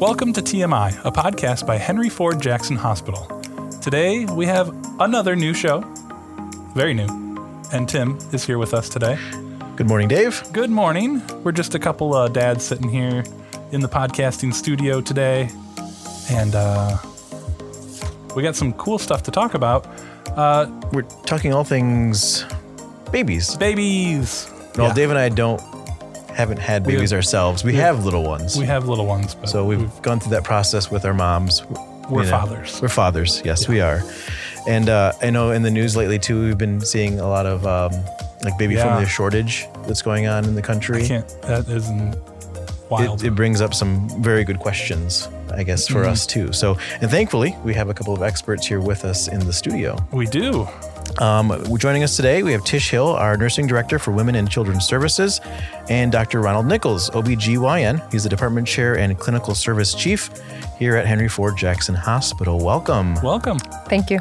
Welcome to TMI, a podcast by Henry Ford Jackson Hospital. Today we have another new show, very new, and Tim is here with us today. Good morning, Dave. Good morning. We're just a couple of dads sitting here in the podcasting studio today, and uh, we got some cool stuff to talk about. Uh, We're talking all things babies. babies. Well, Yeah, Dave and I don't haven't had We- babies ourselves. We have little ones. we have little ones, but so we've gone through that process with our moms. we're you know. fathers. We're fathers. Yes, we are. And uh, I know in the news lately too, we've been seeing a lot of um, like baby Yeah. formula shortage that's going on in the country. That isn't wild. It, it brings up some very good questions, I guess, for Mm-hmm. us too. So, and thankfully, we have a couple of experts here with us in the studio. we do. Um, joining us today, we have Tish Hill, our nursing director for Women and Children's Services, and Dr. Ronald Nichols, OBGYN. He's the department chair and clinical service chief here at Henry Ford Jackson Hospital. Welcome. Welcome. Thank you.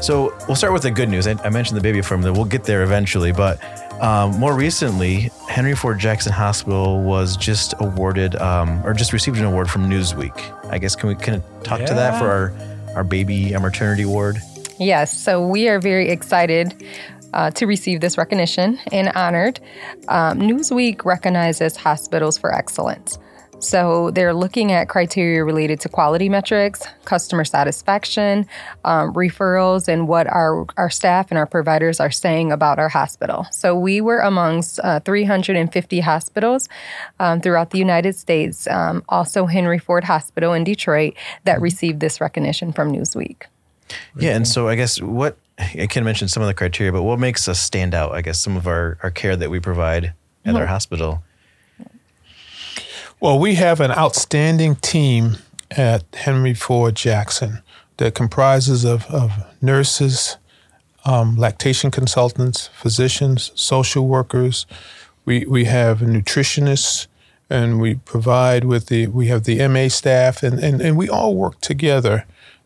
So we'll start with the good news. I, I mentioned the baby formula. We'll get there eventually, but um, more recently, Henry Ford Jackson Hospital was just awarded um, or just received an award from Newsweek. I guess can we kind of talk to that for our our baby our maternity award? Yes, so we are very excited uh, to receive this recognition and honored. Um, Newsweek recognizes hospitals for excellence. So they're looking at criteria related to quality metrics, customer satisfaction, um, referrals, and what our, our staff and our providers are saying about our hospital. So we were amongst uh, 350 hospitals um, throughout the United States, um, also Henry Ford Hospital in Detroit, that received this recognition from Newsweek. Yeah, and so I guess what I can mention some of the criteria, but what makes us stand out? I guess some of our our care that we provide at our hospital. Well, we have an outstanding team at Henry Ford Jackson that comprises of, of nurses, um, lactation consultants, physicians, social workers. We, we have nutritionists, and we provide with the we have the MA staff, and, and, and we all work together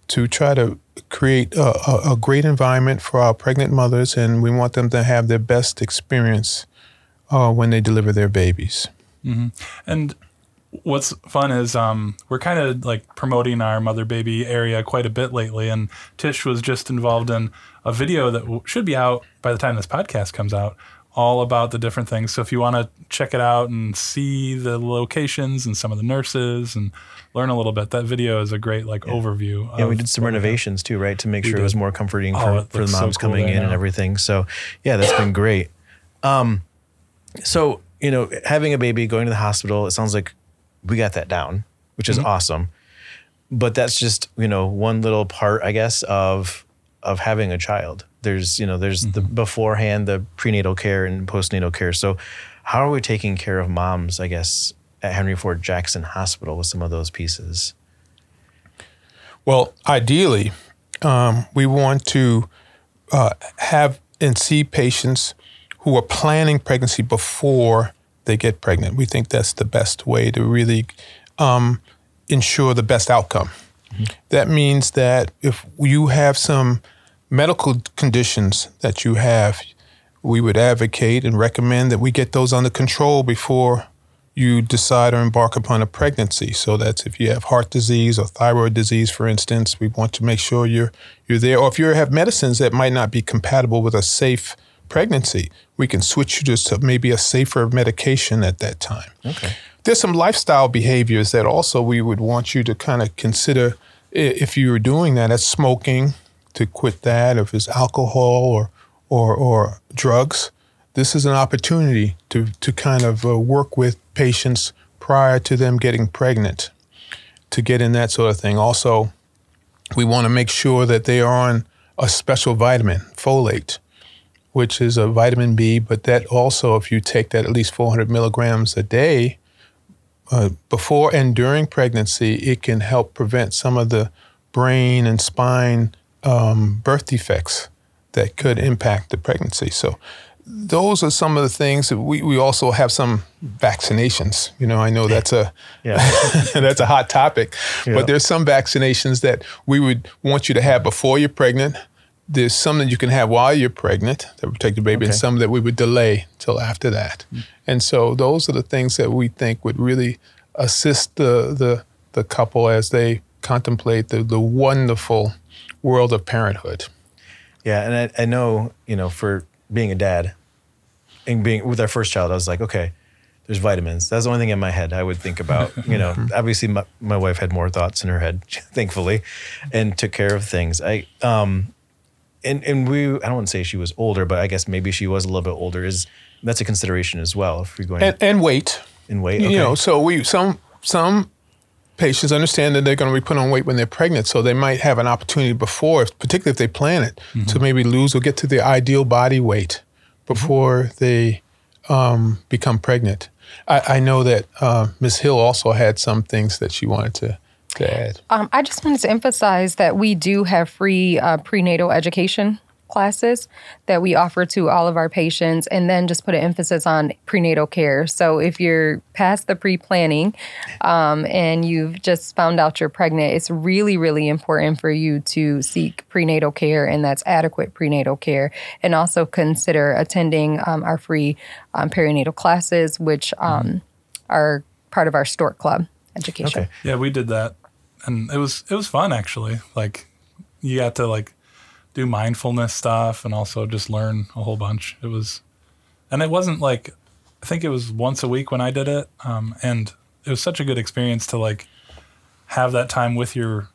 to try to create a, a, great environment for our pregnant mothers, and we want them to have their best experience uh, when they deliver their babies. And what's fun is um, we're kind of like promoting our mother baby area quite a bit lately. And Tish was just involved in a video that should be out by the time this podcast comes out, all about the different things. So if you want to check it out and see the locations and some of the nurses and learn a little bit, that video is a great like overview. Yeah, we did some what we have. renovations too, right, to make We sure it was more comforting Oh, for, the looks so moms cool coming in and everything. So yeah, that's been great. Um, so you know, having a baby, going to the hospital, it sounds like we got that down, which Mm-hmm. is awesome. But that's just you know one little part, I guess, of of having a child. There's you know there's the Mm-hmm. beforehand, the prenatal care and postnatal care. So how are we taking care of moms? I guess at Henry Ford Jackson Hospital with some of those pieces. Well, ideally, um, we want to uh, have and see patients who are planning pregnancy before they get pregnant. We think that's the best way to really um, ensure the best outcome. That means that if you have some medical conditions that you have, we would advocate and recommend that we get those under control before you decide or embark upon a pregnancy. So that's if you have heart disease or thyroid disease, for instance, we want to make sure you're you're there. Or if you have medicines that might not be compatible with a safe pregnancy, we can switch you to maybe a safer medication at that time. Okay. There's some lifestyle behaviors that also we would want you to kind of consider if you were doing that. That's smoking, to quit that. If it's alcohol or or or drugs, this is an opportunity to to kind of uh, work with patients prior to them getting pregnant, to get in that sort of thing. Also, we want to make sure that they are on a special vitamin, folate, which is a vitamin B, but that also, if you take that at least 400 milligrams a day, uh, before and during pregnancy, it can help prevent some of the brain and spine um, birth defects that could impact the pregnancy. So, those are some of the things that we, we also have some vaccinations. You know, I know that's a Yeah. that's a hot topic, Yeah. but there's some vaccinations that we would want you to have before you're pregnant. There's some that you can have while you're pregnant that protect the baby, and some that we would delay till after that. And so those are the things that we think would really assist the the the couple as they contemplate the, the wonderful world of parenthood. Yeah, and I, I know, you know, for being a dad and being with our first child, I was like, okay, there's vitamins. That's the only thing in my head I would think about. You know, obviously my, my wife had more thoughts in her head, thankfully, and took care of things. I um and and we I don't want to say she was older, but I guess maybe she was a little bit older. Is that's a consideration as well if we're going And, and weight. in weight? You know, so we some some patients understand that they're going to be put on weight when they're pregnant, so they might have an opportunity before, if- particularly if they plan it, to maybe lose or get to their ideal body weight before they um, become pregnant. I, I know that uh, Ms. Hill also had some things that she wanted to, to add. Um, I just wanted to emphasize that we do have free uh, prenatal education classes that we offer to all of our patients, and then just put an emphasis on prenatal care. So if you're past the pre planning um, and you've just found out you're pregnant, it's really, really important for you to seek prenatal care, and that's adequate prenatal care. And also consider attending um, our free um, perinatal classes, which um, are part of our Stork Club education. Okay. Yeah, we did that, and it was it was fun actually. Like you got to like do mindfulness stuff and also just learn a whole bunch. It was, and it wasn't like I think it was once a week when I did it, um, and it was such a good experience to like have that time with your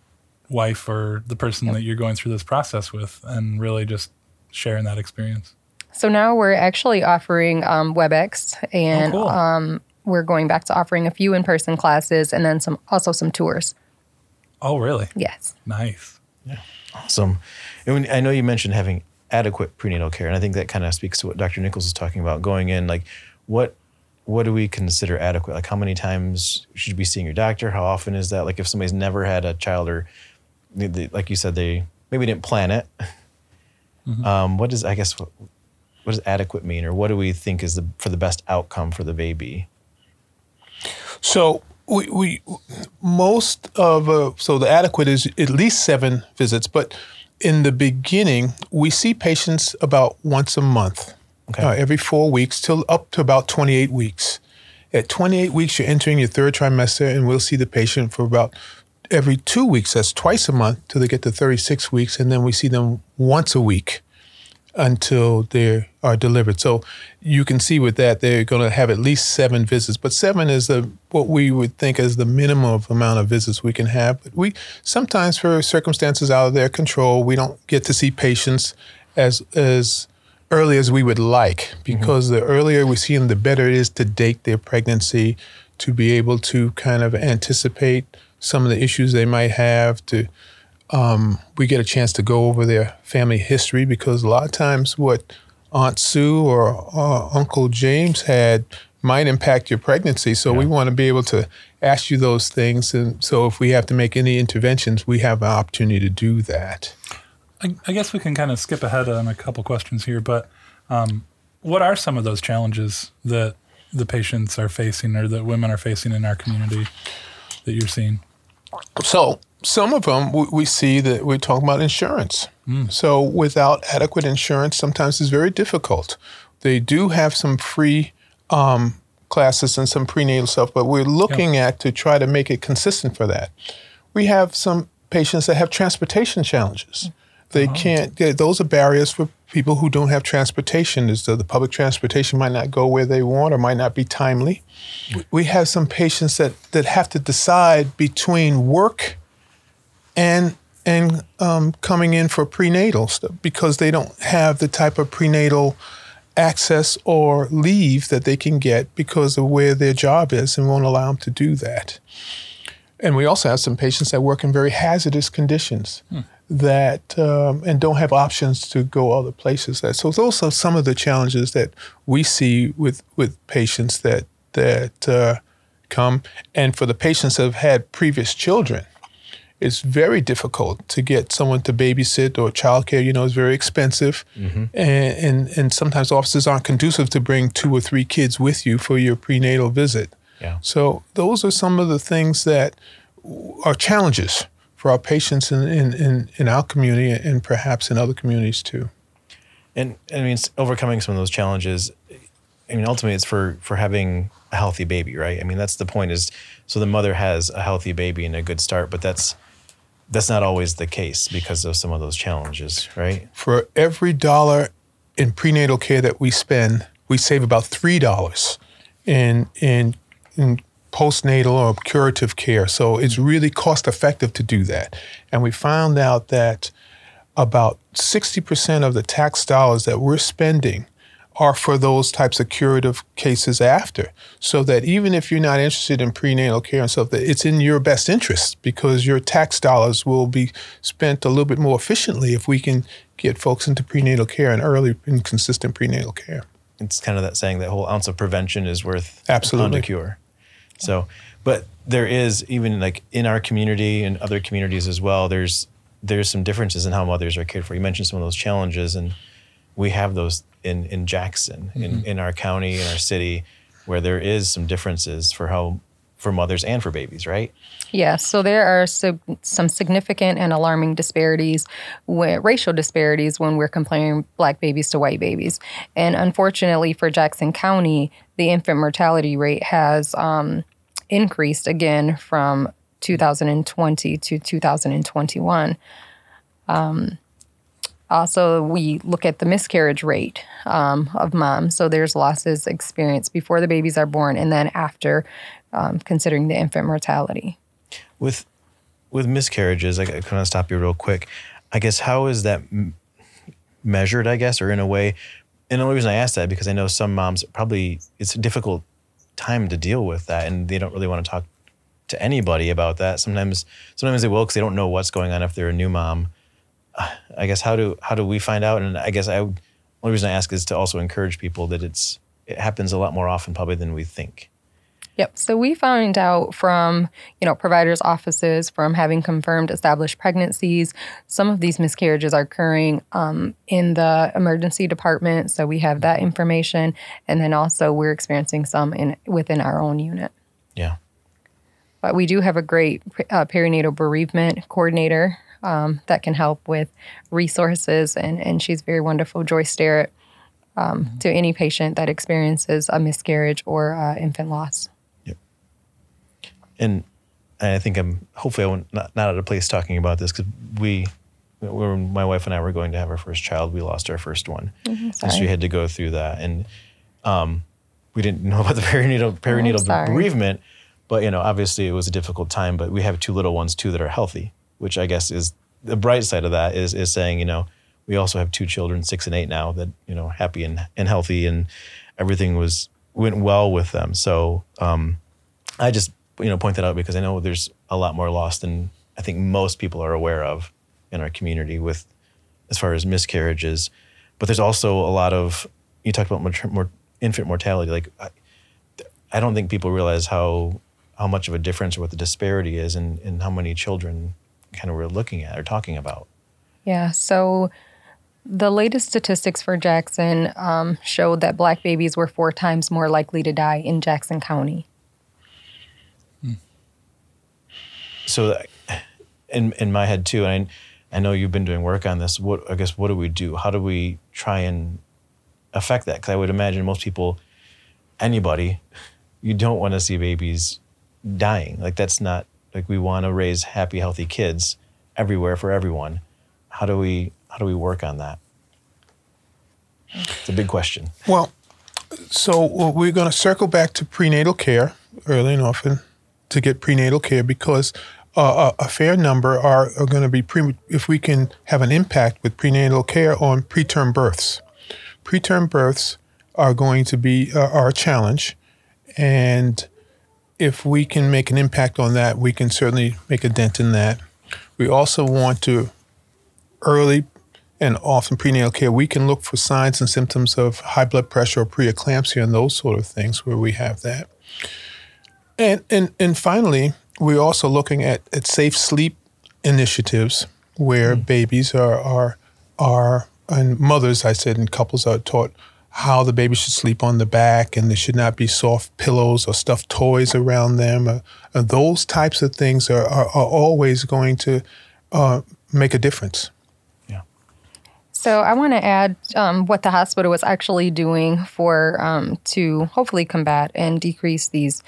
wife or the person that you're going through this process with, and really just sharing that experience. So now we're actually offering um, WebEx, and Oh, cool. um, we're going back to offering a few in-person classes, and then some also some tours. Oh, really? Yes. Nice. Awesome. And when, I know you mentioned having adequate prenatal care, and I think that kind of speaks to what Dr. Nichols is talking about. Going in, like, what what do we consider adequate? Like, how many times should you be seeing your doctor? How often is that? Like, if somebody's never had a child, or they, they, like you said, they maybe didn't plan it. Um, what does I guess what, what does adequate mean, or what do we think is the for the best outcome for the baby? So we, we most of uh, so the adequate is at least seven visits, but in the beginning we see patients about once a month, Okay. uh, every four weeks till up to about 28 weeks. At 28 weeks, you're entering your third trimester, and we'll see the patient for about every two weeks. That's twice a month till they get to 36 weeks, and then we see them once a week until they are delivered. So you can see with that they're going to have at least seven visits, but seven is the what we would think is the minimum amount of visits we can have. But we sometimes, for circumstances out of their control, we don't get to see patients as as early as we would like mm-hmm. because the earlier we see them, the better it is to date their pregnancy, to be able to kind of anticipate some of the issues they might have to we get a chance to go over their family history because a lot of times what Aunt Sue or uh, Uncle James had might impact your pregnancy. So we want to be able to ask you those things. And so if we have to make any interventions, we have an opportunity to do that. I, I guess we can kind of skip ahead on a couple questions here, but um, what are some of those challenges that the patients are facing or that women are facing in our community that you're seeing? So some of them we, we see that we're talking about insurance. So without adequate insurance, sometimes it's very difficult. They do have some free um, classes and some prenatal stuff, but we're looking at to try to make it consistent for that. We have some patients that have transportation challenges. They can't. they- Those are barriers for people who don't have transportation. Is the, the public transportation might not go where they want or might not be timely. We- We have some patients that that have to decide between work and and um, coming in for prenatal stuff because they don't have the type of prenatal access or leave that they can get because of where their job is and won't allow them to do that. And we also have some patients that work in very hazardous conditions that um, and don't have options to go other places. That so those are some of the challenges that we see with with patients that that uh, come. And for the patients that have had previous children, it's very difficult to get someone to babysit or childcare. You know, it's very expensive, mm-hmm. and, and and sometimes offices aren't conducive to bring two or three kids with you for your prenatal visit. Yeah. So those are some of the things that are challenges for our patients in in, in, in our community and perhaps in other communities too. And I mean, overcoming some of those challenges, I mean, ultimately, it's for for having a healthy baby, right? I mean, that's the point. Is so the mother has a healthy baby and a good start, but that's that's not always the case because of some of those challenges, right? For every dollar in prenatal care that we spend, we save about three dollars in in in postnatal or curative care. So it's really cost effective to do that. And we found out that about 60% of the tax dollars that we're spending are for those types of curative cases after. So that even if you're not interested in prenatal care and stuff, that it's in your best interest because your tax dollars will be spent a little bit more efficiently if we can get folks into prenatal care and early and consistent prenatal care. It's kind of that saying that whole ounce of prevention is worth Absolutely. a pound of cure. So, but there is even like in our community and other communities as well. There's there's some differences in how mothers are cared for. You mentioned some of those challenges, and we have those in in Jackson, in in our county, in our city, where there is some differences for how for mothers and for babies, right? Yes, so there are so, some significant and alarming disparities, with, racial disparities, when we're comparing black babies to white babies. And unfortunately for Jackson County, the infant mortality rate has um, increased again from 2020 to 2021. Um, also, we look at the miscarriage rate um, of moms. So there's losses experienced before the babies are born and then after, um, considering the infant mortality. With with miscarriages, I, I want to stop you real quick. I guess how is that m- measured? I guess, or in a way, and the only reason I ask that because I know some moms probably it's a difficult time to deal with that, and they don't really want to talk to anybody about that. Sometimes, sometimes they will because they don't know what's going on if they're a new mom. I guess how do how do we find out? And I guess I would, only reason I ask is to also encourage people that it's it happens a lot more often probably than we think. Yep. So we found out from, you know, providers' offices from having confirmed established pregnancies. Some of these miscarriages are occurring um, in the emergency department, so we have that information, and then also we're experiencing some in within our own unit. Yeah. But we do have a great uh, perinatal bereavement coordinator um, that can help with resources, and and she's very wonderful, Joyce Starrett. Um, To any patient that experiences a miscarriage or uh, infant loss. and and I think I'm hopefully I'm not, not out of place talking about this because we, when my wife and I were going to have our first child, we lost our first one, and so we had to go through that, and um, we didn't know about the perinatal perinatal sorry. bereavement, but you know, obviously it was a difficult time. But we have two little ones too that are healthy, which I guess is the bright side of that is is saying you know we also have two children, six and eight now, that you know happy and and healthy, and everything was went well with them. So um, I just you know point that out because I know there's a lot more lost than I think most people are aware of in our community with as far as miscarriages. But there's also a lot of you talked about more infant mortality. Like I, I don't think people realize how how much of a difference or what the disparity is in, in how many children kind of we're looking at or talking about. Yeah. So the latest statistics for Jackson um, showed that black babies were four times more likely to die in Jackson County. so in in my head too, and I, I know you've been doing work on this. What I guess what do we do? How do we try and affect that? Because I would imagine most people, anybody, you don't want to see babies dying. Like that's not like we want to raise happy, healthy kids everywhere for everyone. How do we how do we work on that? It's a big question. Well, so we're going to circle back to prenatal care early and often to get prenatal care because uh, a, a fair number are, are going to be pre, if we can have an impact with prenatal care on preterm births. Preterm births are going to be uh, challenge, and if we can make an impact on that, we can certainly make a dent in that. We also want to early and often prenatal care, we can look for signs and symptoms of high blood pressure or preeclampsia and those sort of things where we have that. And and and finally, we're also looking at, at safe sleep initiatives where hmm. babies are are are and mothers, I said, and couples are taught how the baby should sleep on the back, and there should not be soft pillows or stuffed toys around them. Uh, uh, those types of things are, are, are always going to uh, make a difference. Yeah. So I want to add um, what the hospital was actually doing for um, to hopefully combat and decrease these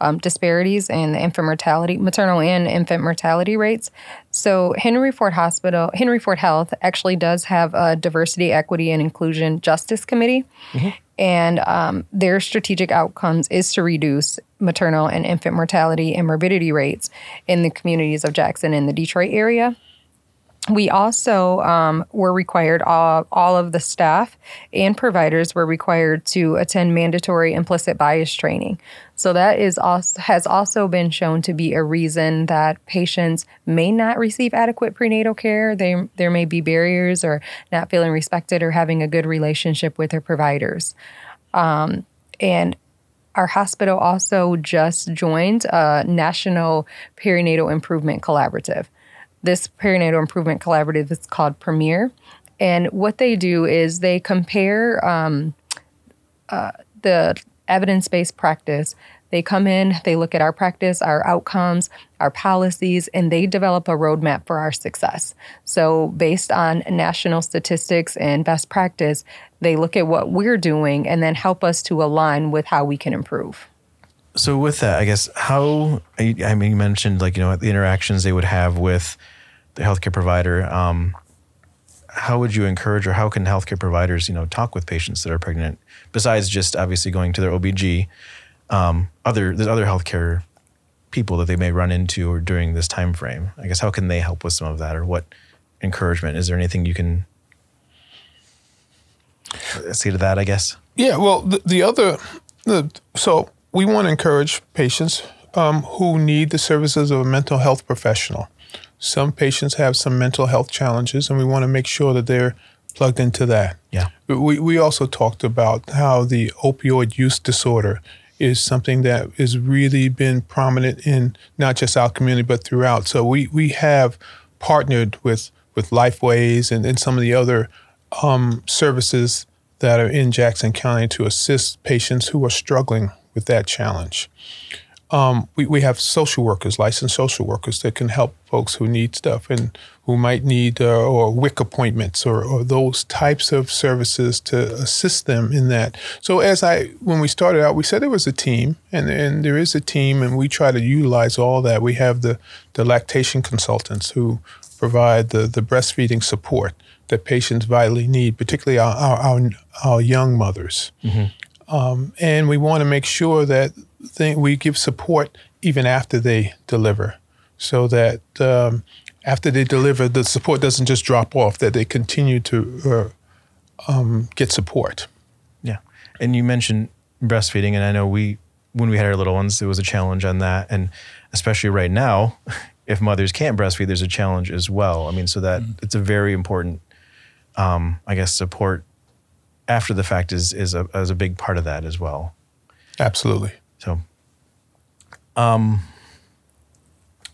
um, disparities in the infant mortality, maternal and infant mortality rates. So Henry Ford Hospital, Henry Ford Health actually does have a diversity, equity, and inclusion justice committee, and um, their strategic outcomes is to reduce maternal and infant mortality and morbidity rates in the communities of Jackson and the Detroit area we also um, were required all, all of the staff and providers were required to attend mandatory implicit bias training. So that is also has also been shown to be a reason that patients may not receive adequate prenatal care. They, there may be barriers or not feeling respected or having a good relationship with their providers. Um, and our hospital also just joined a national perinatal improvement collaborative this perinatal improvement collaborative is called Premier. And what they do is they compare um, uh, the evidence based practice. They come in, they look at our practice, our outcomes, our policies, and they develop a roadmap for our success. So, based on national statistics and best practice, they look at what we're doing and then help us to align with how we can improve. So with that, I guess how I I mean you mentioned like you know the interactions they would have with the healthcare provider. Um, how would you encourage, or how can healthcare providers you know talk with patients that are pregnant besides just obviously going to their OBG? Um, other there's other healthcare people that they may run into or during this time frame. I guess how can they help with some of that, or what encouragement? Is there anything you can say to that? I guess. Yeah, well, the, the other, the, so we want to encourage patients um, who need the services of a mental health professional. Some patients have some mental health challenges, and we want to make sure that they're plugged into that. Yeah. We, we also talked about how the opioid use disorder is something that has really been prominent in not just our community, but throughout. So we, we have partnered with, with Lifeways and, and some of the other um, services that are in Jackson County to assist patients who are struggling with that challenge. Um, we, we have social workers, licensed social workers that can help folks who need stuff and who might need uh, or WIC appointments or, or those types of services to assist them in that. So as I when we started out, we said there was a team and, and there is a team and we try to utilize all that. We have the, the lactation consultants who provide the, the breastfeeding support that patients vitally need, particularly our, our, our, our young mothers. Um, and we want to make sure that thing, we give support even after they deliver, so that um, after they deliver, the support doesn't just drop off; that they continue to uh, um, get support. Yeah. And you mentioned breastfeeding, and I know we, when we had our little ones, there was a challenge on that. And especially right now, if mothers can't breastfeed, there's a challenge as well. I mean, so that it's a very important, um, I guess, support after the fact is, is, a, is a big part of that as well. Absolutely. So,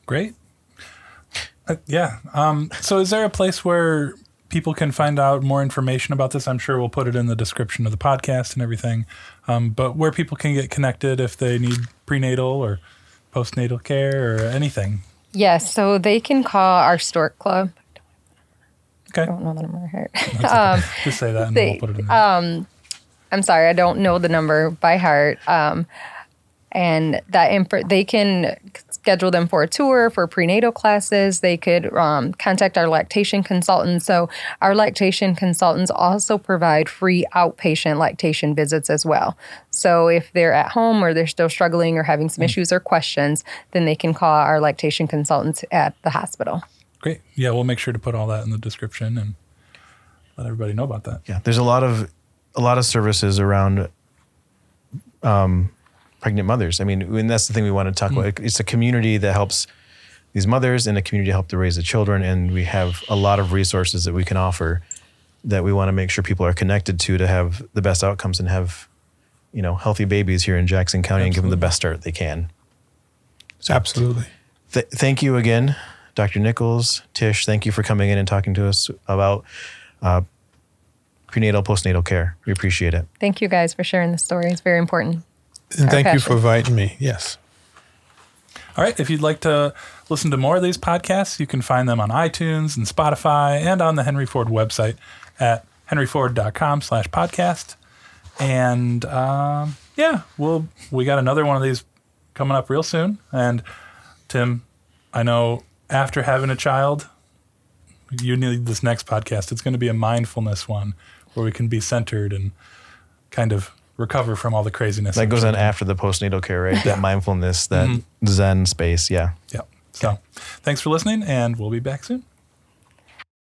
Great. Uh, yeah. Um, so, is there a place where people can find out more information about this? I'm sure we'll put it in the description of the podcast and everything. Um, but where people can get connected if they need prenatal or postnatal care or anything. Yes, so they can call our Stork Club. Okay. I don't know the number here. Just say that and they- we'll put it in. there. I'm sorry, I don't know the number by heart. Um, and that inf- they can schedule them for a tour for prenatal classes. They could um, contact our lactation consultants. So our lactation consultants also provide free outpatient lactation visits as well. So if they're at home or they're still struggling or having some issues or questions, then they can call our lactation consultants at the hospital. Great. Yeah, we'll make sure to put all that in the description and let everybody know about that. yeah, there's a lot of a lot of services around um, pregnant mothers. I mean, and that's the thing we want to talk about. It's a community that helps these mothers and a community to help to raise the children, and we have a lot of resources that we can offer that we want to make sure people are connected to to have the best outcomes and have you know healthy babies here in Jackson County and give them the best start they can. Absolutely. Th- thank you again, Dr. Nichols, Tish. Thank you for coming in and talking to us about uh, prenatal postnatal care. We appreciate it. Thank you guys for sharing the story. It's very important. And Our thank you for inviting me. Yes. All All right. If you'd like to listen to more of these podcasts, you can find them on iTunes and Spotify and on the Henry Ford website at henryford.com slash podcast. And um, yeah, we'll, we got another one of these coming up real soon. And Tim, I know after having a child, you need this next podcast. It's going to be a mindfulness one where we can be centered and kind of recover from all the craziness. That goes on after the postnatal care, right? That mindfulness, that mm-hmm. Zen space. Yeah. Yeah. So thanks for listening, and we'll be back soon.